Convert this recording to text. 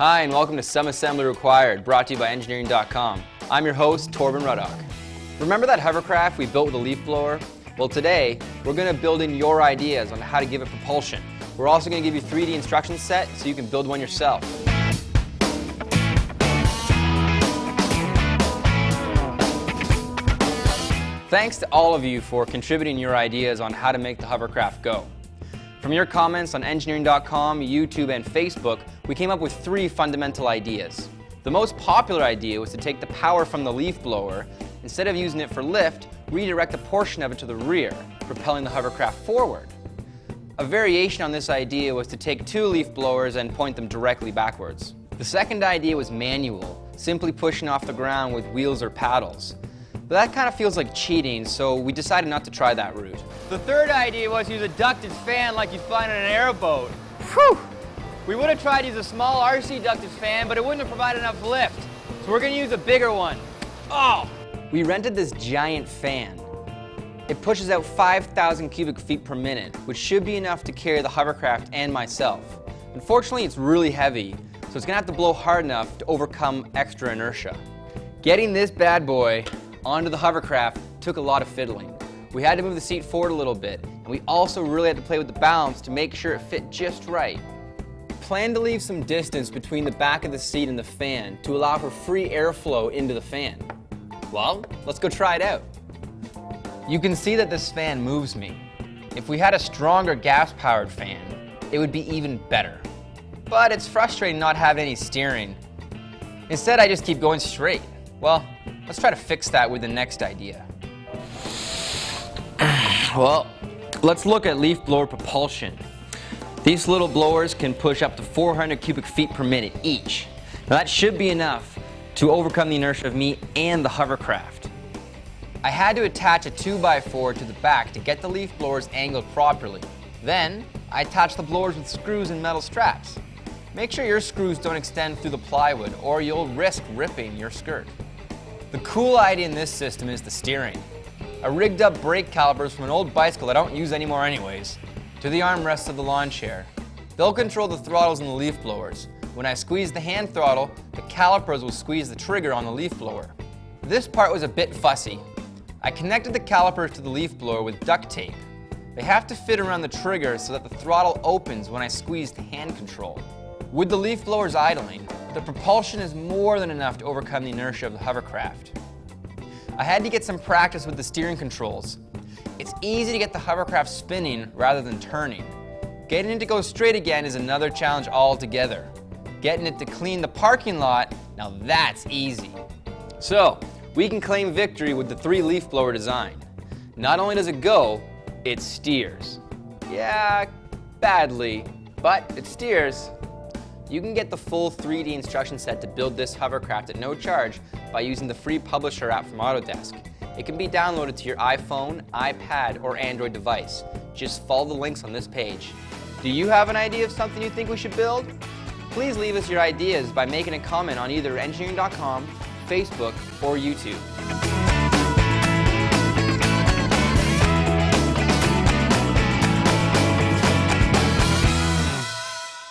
Hi, and welcome to Some Assembly Required, brought to you by Engineering.com. I'm your host, Torben Ruddock. Remember that hovercraft we built with a leaf blower? Well, today, we're going to build in your ideas on how to give it propulsion. We're also going to give you 3D instruction set so you can build one yourself. Thanks to all of you for contributing your ideas on how to make the hovercraft go. From your comments on engineering.com, YouTube, and Facebook, we came up with three fundamental ideas. The most popular idea was to take the power from the leaf blower, instead of using it for lift, redirect a portion of it to the rear, propelling the hovercraft forward. A variation on this idea was to take two leaf blowers and point them directly backwards. The second idea was manual, simply pushing off the ground with wheels or paddles. But that kind of feels like cheating, so we decided not to try that route. The third idea was to use a ducted fan like you'd find on an airboat. Whew! We would have tried to use a small RC ducted fan, but it wouldn't have provided enough lift. So we're gonna use a bigger one. Oh! We rented this giant fan. It pushes out 5,000 cubic feet per minute, which should be enough to carry the hovercraft and myself. Unfortunately, it's really heavy, so it's gonna have to blow hard enough to overcome extra inertia. Getting this bad boy onto the hovercraft took a lot of fiddling. We had to move the seat forward a little bit, and we also really had to play with the balance to make sure it fit just right. Plan to leave some distance between the back of the seat and the fan to allow for free airflow into the fan. Well, let's go try it out. You can see that this fan moves me. If we had a stronger gas-powered fan, it would be even better. But it's frustrating not having any steering. Instead, I just keep going straight. Well, let's try to fix that with the next idea. well, let's look at leaf blower propulsion. These little blowers can push up to 400 cubic feet per minute each. Now that should be enough to overcome the inertia of me and the hovercraft. I had to attach a 2x4 to the back to get the leaf blowers angled properly. Then, I attached the blowers with screws and metal straps. Make sure your screws don't extend through the plywood or you'll risk ripping your skirt. The cool idea in this system is the steering. I rigged up brake calipers from an old bicycle I don't use anymore anyways, to the armrests of the lawn chair. They'll control the throttles and the leaf blowers. When I squeeze the hand throttle, the calipers will squeeze the trigger on the leaf blower. This part was a bit fussy. I connected the calipers to the leaf blower with duct tape. They have to fit around the trigger so that the throttle opens when I squeeze the hand control. With the leaf blowers idling, the propulsion is more than enough to overcome the inertia of the hovercraft. I had to get some practice with the steering controls. It's easy to get the hovercraft spinning rather than turning. Getting it to go straight again is another challenge altogether. Getting it to clean the parking lot, now that's easy. So, we can claim victory with the three leaf blower design. Not only does it go, it steers. Yeah, badly, but it steers. You can get the full 3D instruction set to build this hovercraft at no charge by using the free Publisher app from Autodesk. It can be downloaded to your iPhone, iPad, or Android device. Just follow the links on this page. Do you have an idea of something you think we should build? Please leave us your ideas by making a comment on either engineering.com, Facebook, or YouTube.